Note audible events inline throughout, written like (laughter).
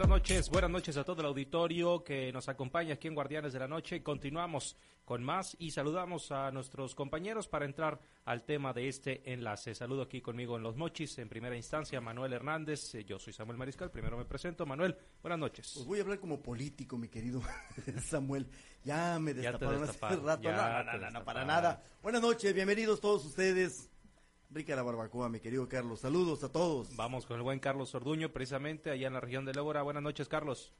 buenas noches, buenas noches a todo el auditorio que nos acompaña aquí en Guardianes de la Noche. Continuamos con más y saludamos a nuestros compañeros para entrar al tema de este enlace. Saludo aquí conmigo en Los Mochis, en primera instancia, Manuel Hernández. Eh, yo soy Samuel Mariscal, primero me presento. Manuel, buenas noches. Pues voy a hablar como político, mi querido (laughs) Samuel. Ya me destaparon hace rato. no, no, no, no, para nada. Buenas noches, bienvenidos todos ustedes Rica la barbacoa, mi querido Carlos. Saludos a todos. Vamos con el buen Carlos Orduño, precisamente allá en la región de Lébora. Buenas noches, Carlos.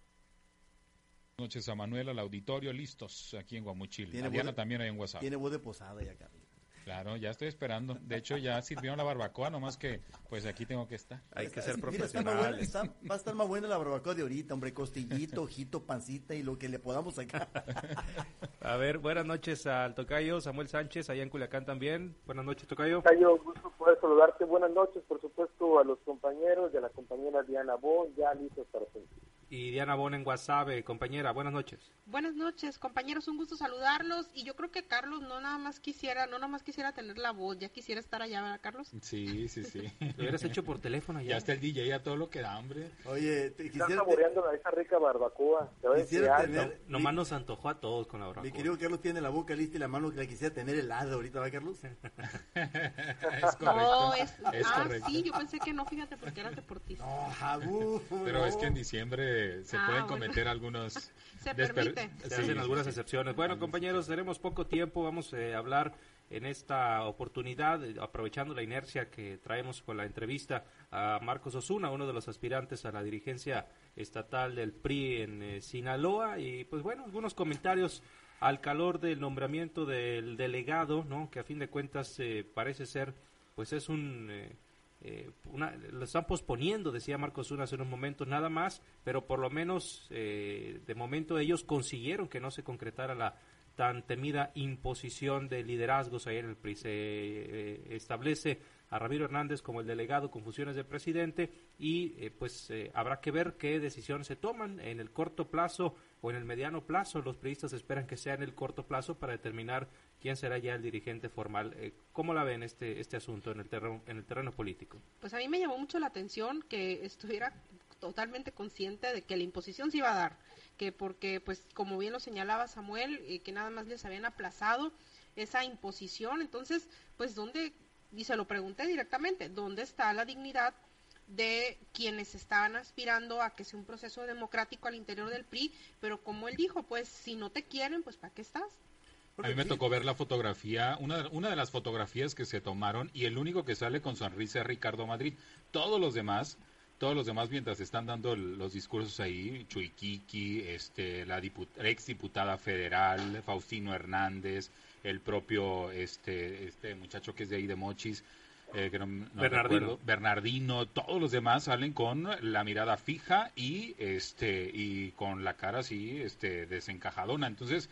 Buenas noches a Manuel, al auditorio, listos aquí en Guamuchil. Tiene Diana también ahí en WhatsApp. Tiene voz de posada ya, Carlos. Claro, ya estoy esperando. De hecho, ya sirvieron la barbacoa, nomás que pues aquí tengo que estar. Hay que ser profesional. va a estar más buena la barbacoa de ahorita, hombre, costillito, ojito, pancita y lo que le podamos sacar. A ver, buenas noches al Tocayo, Samuel Sánchez, allá en Culiacán también. Buenas noches, Tocayo. Tocayo, gusto poder saludarte. Buenas noches, por supuesto, a los compañeros y a la compañera Diana Bo, ya listos para sentir y Diana Bon en WhatsApp, eh, compañera, buenas noches. Buenas noches, compañeros, un gusto saludarlos y yo creo que Carlos no nada más quisiera, no nada más quisiera tener la voz, ya quisiera estar allá, ¿verdad, Carlos? Sí, sí, sí. (laughs) Lo hubieras hecho por teléfono ya. Ya está el DJ, ya todo lo que da, hombre. Oye, te quisiera... Estás saboreando a esa rica barbacoa. Quisiera tener... No, nomás nos antojó a todos con la barbacoa. Mi querido Carlos tiene la boca lista y la mano que la quisiera tener helada ahorita, ¿verdad, Carlos? (laughs) es (laughs) correcto. No, es, ah, sí, yo pensé que no, fíjate, porque era deportista. No, Pero es que en diciembre se ah, pueden cometer algunos... (laughs) se permite. Se hacen algunas excepciones. Bueno, compañeros, tenemos poco tiempo, vamos eh, a hablar en esta oportunidad, eh, aprovechando la inercia que traemos con la entrevista a Marcos Osuna, uno de los aspirantes a la dirigencia estatal del PRI en eh, Sinaloa, y pues bueno, algunos comentarios al calor del nombramiento del delegado, ¿no? Que a fin de cuentas parece ser, pues es un eh, lo están posponiendo, decía Marcos Una hace unos momentos nada más, pero por lo menos eh, de momento ellos consiguieron que no se concretara la tan temida imposición de liderazgos ahí en el PRI. Se eh, establece a Ramiro Hernández como el delegado con funciones de presidente y eh, pues habrá que ver qué decisiones se toman en el corto plazo o en el mediano plazo. Los priistas esperan que sea en el corto plazo para determinar quién será ya el dirigente formal. Eh, ¿Cómo la ven este, este asunto en el, terreno, en el terreno político? Pues a mí me llamó mucho la atención que estuviera totalmente consciente de que la imposición se iba a dar, que porque, pues como bien lo señalaba Samuel, y que nada más les habían aplazado esa imposición, entonces, pues ¿dónde, y se lo pregunté directamente, ¿dónde está la dignidad de quienes estaban aspirando a que sea un proceso democrático al interior del PRI, pero como él dijo, pues si no te quieren, pues ¿para qué estás? A mí me tocó ver la fotografía, una, una de las fotografías que se tomaron y el único que sale con sonrisa es Ricardo Madrid. Todos los demás, todos los demás mientras están dando los discursos ahí, Chuiquiqui, este, la ex diputada federal, Faustino Hernández, el propio este, este muchacho que es de ahí de Mochis, eh, que no, Bernardino. Bernardino, todos los demás salen con la mirada fija y este y con la cara así este desencajadona. Entonces,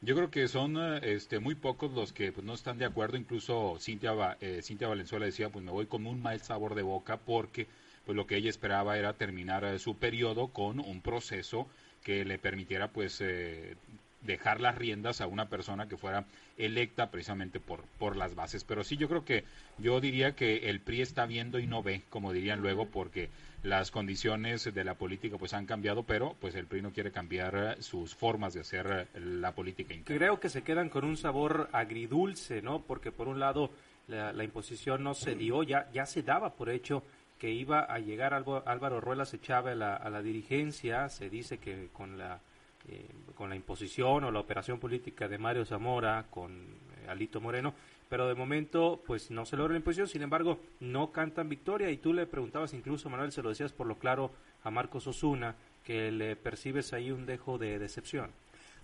yo creo que son este, muy pocos los que pues, no están de acuerdo. Incluso Cintia, eh, Cintia Valenzuela decía, pues me voy con un mal sabor de boca porque pues lo que ella esperaba era terminar eh, su periodo con un proceso que le permitiera pues eh, dejar las riendas a una persona que fuera electa precisamente por, por las bases. Pero sí, yo creo que yo diría que el PRI está viendo y no ve, como dirían luego, porque las condiciones de la política pues han cambiado, pero pues el PRI no quiere cambiar sus formas de hacer la política interna. Creo que se quedan con un sabor agridulce, ¿no? Porque por un lado la, imposición no se dio, ya, ya se daba por hecho que iba a llegar Álvaro Ruelas Echave a la, a la dirigencia, se dice que con la eh, con la imposición o la operación política de Mario Zamora con eh, Alito Moreno, pero de momento pues no se logra la imposición, sin embargo no cantan victoria y tú le preguntabas incluso, Manuel, se lo decías por lo claro a Marcos Osuna, que le percibes ahí un dejo de decepción.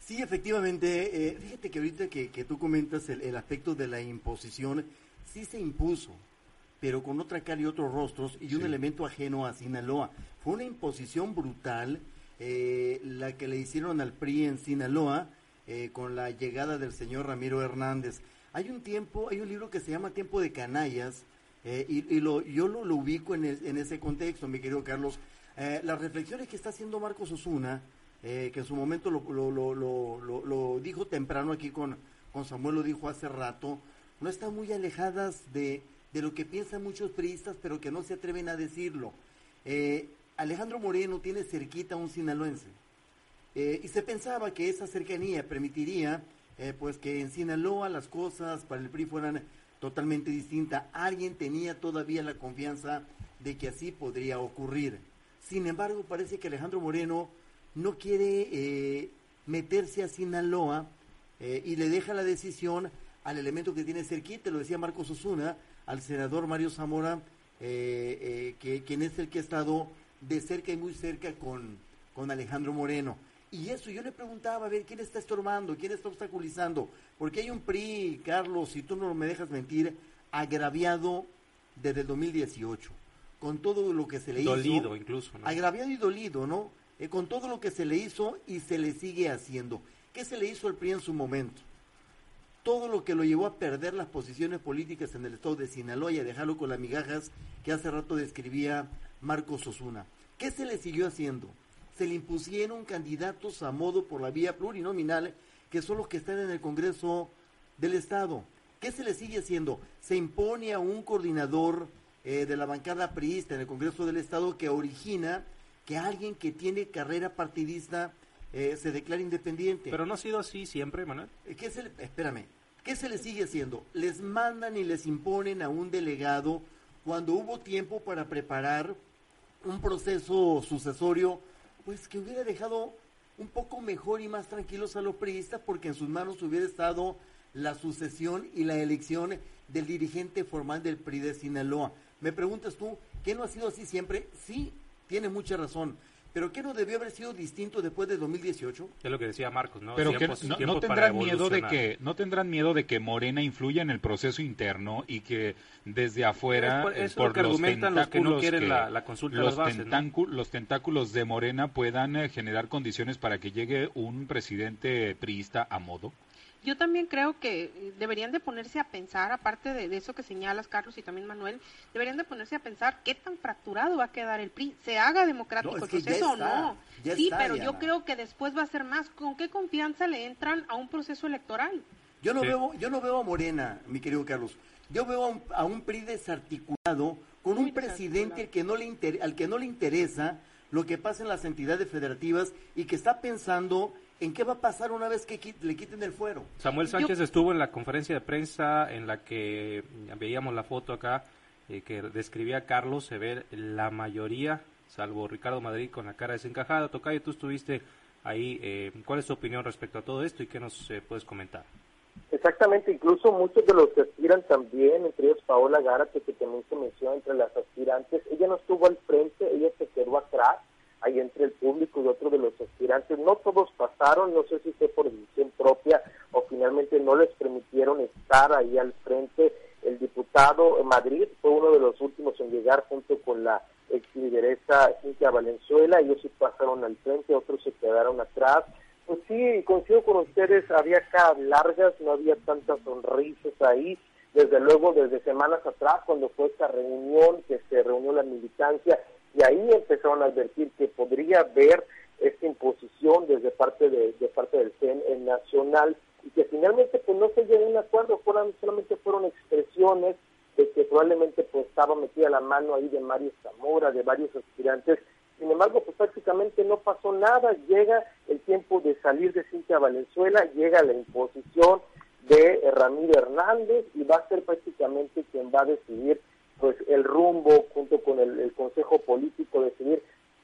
Sí, efectivamente, eh, fíjate que ahorita que, tú comentas el, aspecto de la imposición, sí se impuso, pero con otra cara y otros rostros y un elemento ajeno a Sinaloa. Fue una imposición brutal eh, la que le hicieron al PRI en Sinaloa eh, con la llegada del señor Ramiro Hernández. Hay un tiempo, hay un libro que se llama Tiempo de Canallas, eh, y, lo, yo lo, ubico en, en, ese contexto, mi querido Carlos. las reflexiones que está haciendo Marcos Osuna, que en su momento lo, lo, lo, dijo temprano aquí con, con Samuel, lo dijo hace rato, no están muy alejadas de, de lo que piensan muchos priistas, pero que no se atreven a decirlo Alejandro Moreno tiene cerquita a un sinaloense. Eh, y se pensaba que esa cercanía permitiría eh, pues que en Sinaloa las cosas para el PRI fueran totalmente distintas. Alguien tenía todavía la confianza de que así podría ocurrir. Sin embargo, parece que Alejandro Moreno no quiere eh, meterse a Sinaloa y le deja la decisión al elemento que tiene cerquita, lo decía Marcos Osuna, al senador Mario Zamora, que, quien es el que ha estado de cerca y muy cerca con, con Alejandro Moreno. Y eso, yo le preguntaba, a ver, ¿quién está estorbando? ¿Quién está obstaculizando? Porque hay un PRI, Carlos, si tú no me dejas mentir, agraviado desde el 2018, con todo lo que se le hizo. Dolido incluso. Agraviado y dolido, ¿no? Eh, con todo lo que se le hizo y se le sigue haciendo. ¿Qué se le hizo al PRI en su momento? Todo lo que lo llevó a perder las posiciones políticas en el estado de Sinaloa y a dejarlo con las migajas que hace rato describía Marcos Osuna. ¿Qué se le siguió haciendo? Se le impusieron candidatos a modo por la vía plurinominal, que son los que están en el Congreso del Estado. ¿Qué se le sigue haciendo? Se impone a un coordinador eh, de la bancada priista en el Congreso del Estado que origina que alguien que tiene carrera partidista eh, se declare independiente. Pero no ha sido así siempre, Manuel. Eh, ¿Qué se espérame, ¿qué se le sigue haciendo? Les mandan y les imponen a un delegado cuando hubo tiempo para preparar un proceso sucesorio, pues que hubiera dejado un poco mejor y más tranquilos a los priistas porque en sus manos hubiera estado la sucesión y la elección del dirigente formal del PRI de Sinaloa. Me preguntas tú, ¿qué no ha sido así siempre? Sí, tiene mucha razón. Pero ¿qué no debió haber sido distinto después de 2018? Es lo que decía Marcos, ¿no? Pero que no, tendrán miedo de que no tendrán miedo de que Morena influya en el proceso interno y que desde afuera es por, que los tentáculos que no quieren la, consulta los, los tentáculos de Morena puedan eh, generar condiciones para que llegue un presidente priista a modo. Yo también creo que deberían de ponerse a pensar, aparte de, eso que señalas Carlos y también Manuel, deberían de ponerse a pensar qué tan fracturado va a quedar el PRI. ¿Se haga democrático el proceso o no? Sí, pero yo creo que después va a ser más. ¿Con qué confianza le entran a un proceso electoral? Yo no, veo, yo no veo a Morena, mi querido Carlos. Yo veo a un, PRI desarticulado con un presidente al que, no le al que no le interesa lo que pasa en las entidades federativas y que está pensando ¿En qué va a pasar una vez que le quiten el fuero? Samuel Sánchez estuvo en la conferencia de prensa en la que veíamos la foto acá eh, que describía a Carlos, se ve la mayoría, salvo Ricardo Madrid con la cara desencajada. Tocayo, tú estuviste ahí. Eh, ¿Cuál es tu opinión respecto a todo esto y qué nos eh, puedes comentar? Exactamente, incluso muchos de los que aspiran también, entre ellos Paola Gárate, que también se menciona entre las aspirantes, ella no estuvo al frente, ella se quedó atrás ahí entre el público y otro de los aspirantes. No todos pasaron, no sé si fue por decisión propia o finalmente no les permitieron estar ahí al frente. El diputado Madrid fue uno de los últimos en llegar junto con la ex lideresa Cintia Valenzuela. Ellos sí pasaron al frente, otros se quedaron atrás. Pues sí, coincido con ustedes, había acá largas, no había tantas sonrisas ahí. Desde luego, desde semanas atrás, cuando fue esta reunión, que se reunió la militancia, y ahí empezaron a advertir que podría haber esta imposición desde parte de, parte del CEN nacional y que finalmente pues no se llegó a un acuerdo, fueron, solamente fueron expresiones de que probablemente pues estaba metida la mano ahí de Mario Zamora, de varios aspirantes, sin embargo pues prácticamente no pasó nada, llega el tiempo de salir de Cintia Valenzuela, llega la imposición de Ramiro Hernández y va a ser prácticamente quien va a decidir pues el rumbo junto con el, Consejo Político decidir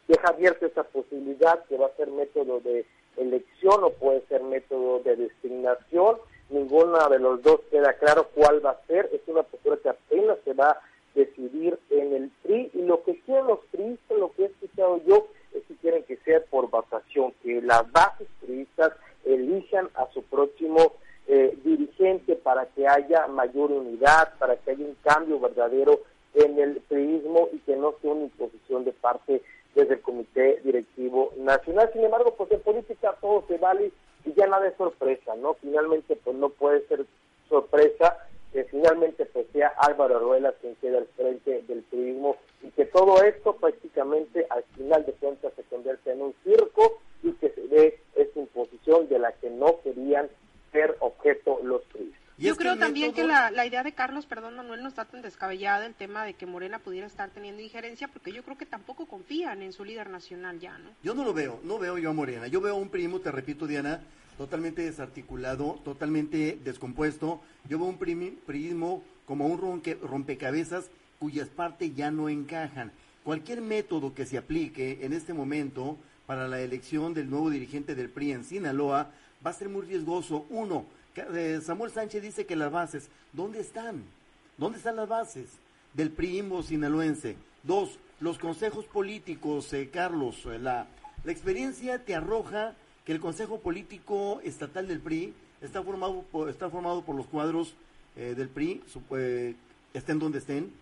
deja abierta esa posibilidad que va a ser método de elección o puede ser método de designación. Ninguna de los dos queda claro cuál va a ser. Es una postura que apenas se va a decidir en el PRI y lo que quieren los PRIistas, lo que he escuchado yo, es que quieren que sea por votación, que las bases PRIistas elijan a su próximo eh, dirigente para que haya mayor unidad, para que haya un cambio verdadero en el periodismo y que no sea una imposición de parte desde el Comité Directivo Nacional. Sin embargo, pues en política todo se vale y ya nada es sorpresa, ¿no? Finalmente, pues no puede ser sorpresa que finalmente pues sea Álvaro Ruelas quien quede al frente del periodismo y que todo esto prácticamente al final de cuentas se convierte en un circo y que se ve esa imposición de la que no querían ser objeto los turistas. Yo creo también también que la, la, idea de Carlos, perdón Manuel, no está tan descabellada el tema de que Morena pudiera estar teniendo injerencia, porque yo creo que tampoco confían en su líder nacional ya, ¿no? Yo no lo veo, no veo yo a Morena. Yo veo a un primo, te repito Diana, totalmente desarticulado, totalmente descompuesto. Yo veo un primo como un rompecabezas cuyas partes ya no encajan. Cualquier método que se aplique en este momento para la elección del nuevo dirigente del PRI en Sinaloa va a ser muy riesgoso. Uno, eh, Samuel Sánchez dice que las bases, ¿dónde están? ¿Dónde están las bases del PRI sinaloense? Dos, los consejos políticos, eh, Carlos, eh, la, experiencia te arroja que el Consejo Político Estatal del PRI está formado está formado por los cuadros del PRI, estén donde estén,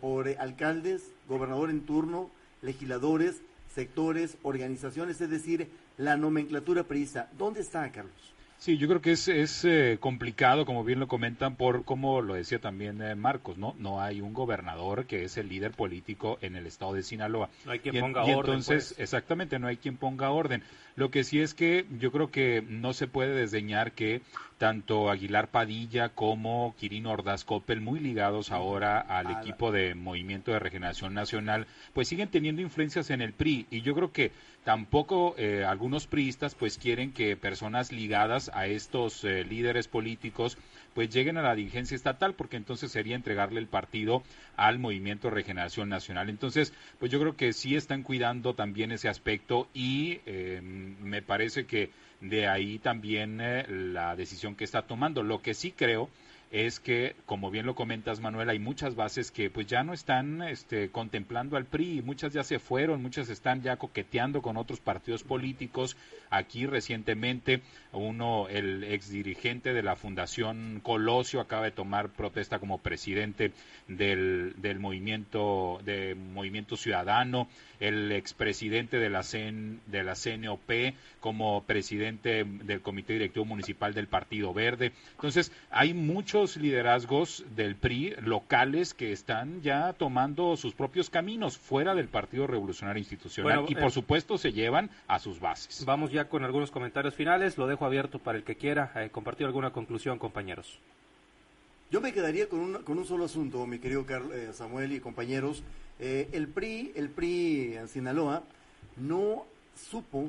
por alcaldes, gobernador en turno, legisladores, sectores, organizaciones, es decir, la nomenclatura priista. ¿Dónde está, Carlos? Sí, yo creo que es, es eh, complicado, como bien lo comentan, por como lo decía también eh, Marcos, ¿no? No hay un gobernador que es el líder político en el estado de Sinaloa. No hay quien ponga orden. Entonces, pues. exactamente, no hay quien ponga orden. Lo que sí es que yo creo que no se puede desdeñar que tanto Aguilar Padilla como Quirino Ordaz Coppel, muy ligados ahora al equipo de Movimiento de Regeneración Nacional, pues siguen teniendo influencias en el PRI. Y yo creo que tampoco eh, algunos priistas pues quieren que personas ligadas a estos eh, líderes políticos pues lleguen a la dirigencia estatal, porque entonces sería entregarle el partido al Movimiento Regeneración Nacional. Entonces, pues yo creo que sí están cuidando también ese aspecto y eh, me parece que de ahí también eh, la decisión que está tomando. Lo que sí creo es que, como bien lo comentas, Manuel, hay muchas bases que pues ya no están este, contemplando al PRI, muchas ya se fueron, muchas están ya coqueteando con otros partidos políticos. Aquí recientemente uno, el ex dirigente de la Fundación Colosio, acaba de tomar protesta como presidente del, del movimiento, de Movimiento Ciudadano, el expresidente de la, CN, de la CNOP como presidente del Comité Directivo Municipal del Partido Verde. Entonces, hay muchos liderazgos del PRI locales que están ya tomando sus propios caminos fuera del Partido Revolucionario Institucional y, por eh, supuesto, se llevan a sus bases. Vamos ya con algunos comentarios finales. Lo dejo abierto para el que quiera eh, compartir alguna conclusión, compañeros. Yo me quedaría con un, con un solo asunto, mi querido eh, Samuel y compañeros. Eh, el PRI, el PRI en Sinaloa, no supo,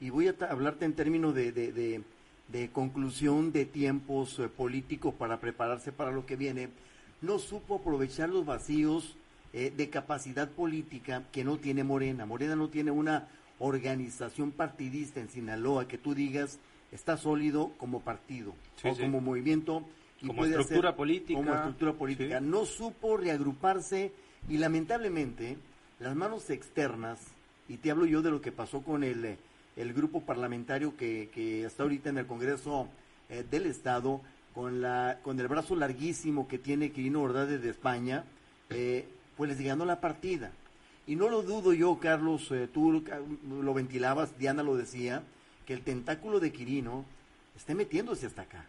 y voy a hablarte en términos de, de, conclusión de tiempos eh, políticos para prepararse para lo que viene, no supo aprovechar los vacíos de capacidad política que no tiene Morena. Morena no tiene una organización partidista en Sinaloa que tú digas está sólido como partido o como movimiento como estructura política. Como estructura política. No supo reagruparse y lamentablemente las manos externas, y te hablo yo de lo que pasó con el, el grupo parlamentario que, que está ahorita en el Congreso eh, del Estado, con, la, con el brazo larguísimo que tiene Quirino Ordaz de España, eh, pues les ganó la partida. Y no lo dudo yo, Carlos, eh, tú lo ventilabas, Diana lo decía, que el tentáculo de Quirino esté metiéndose hasta acá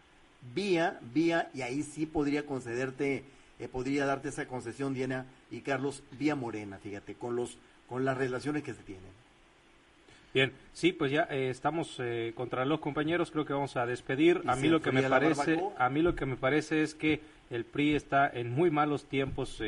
vía, vía, y ahí sí podría concederte, eh, podría darte esa concesión, Diana y Carlos, vía Morena, fíjate, con los, con las relaciones que se tienen. Bien, sí, pues ya eh, estamos eh, contra los compañeros, creo que vamos a despedir. A mí lo que me parece, a mí lo que me parece es que el PRI está en muy malos tiempos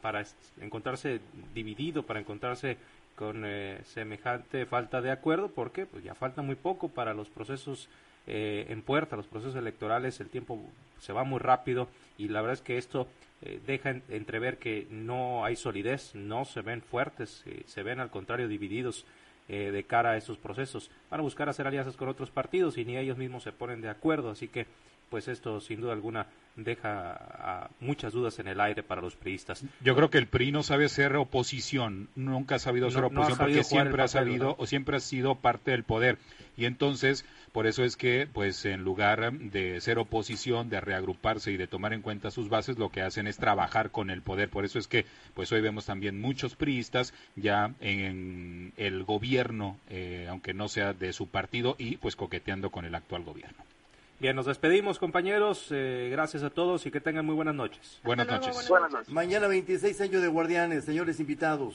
para encontrarse dividido, para encontrarse con semejante falta de acuerdo, porque pues ya falta muy poco para los procesos eh, en puerta, los procesos electorales, el tiempo se va muy rápido y la verdad es que esto eh, deja entrever que no hay solidez, no se ven fuertes, eh, se ven al contrario divididos de cara a estos procesos. Van a buscar hacer alianzas con otros partidos y ni ellos mismos se ponen de acuerdo, así que pues esto sin duda alguna deja muchas dudas en el aire para los priistas. Yo creo que el PRI no sabe ser oposición, nunca ha sabido ser oposición porque siempre ha sabido o siempre ha sido parte del poder y entonces por eso es que, pues, en lugar de ser oposición, de reagruparse y de tomar en cuenta sus bases, lo que hacen es trabajar con el poder. Por eso es que, pues, hoy vemos también muchos priistas ya en el gobierno, eh, aunque no sea de su partido, y pues coqueteando con el actual gobierno. Bien, nos despedimos, compañeros. Eh, gracias a todos y que tengan muy buenas noches. Buenas noches. Buenas noches. Mañana 26 años de Guardianes, señores invitados.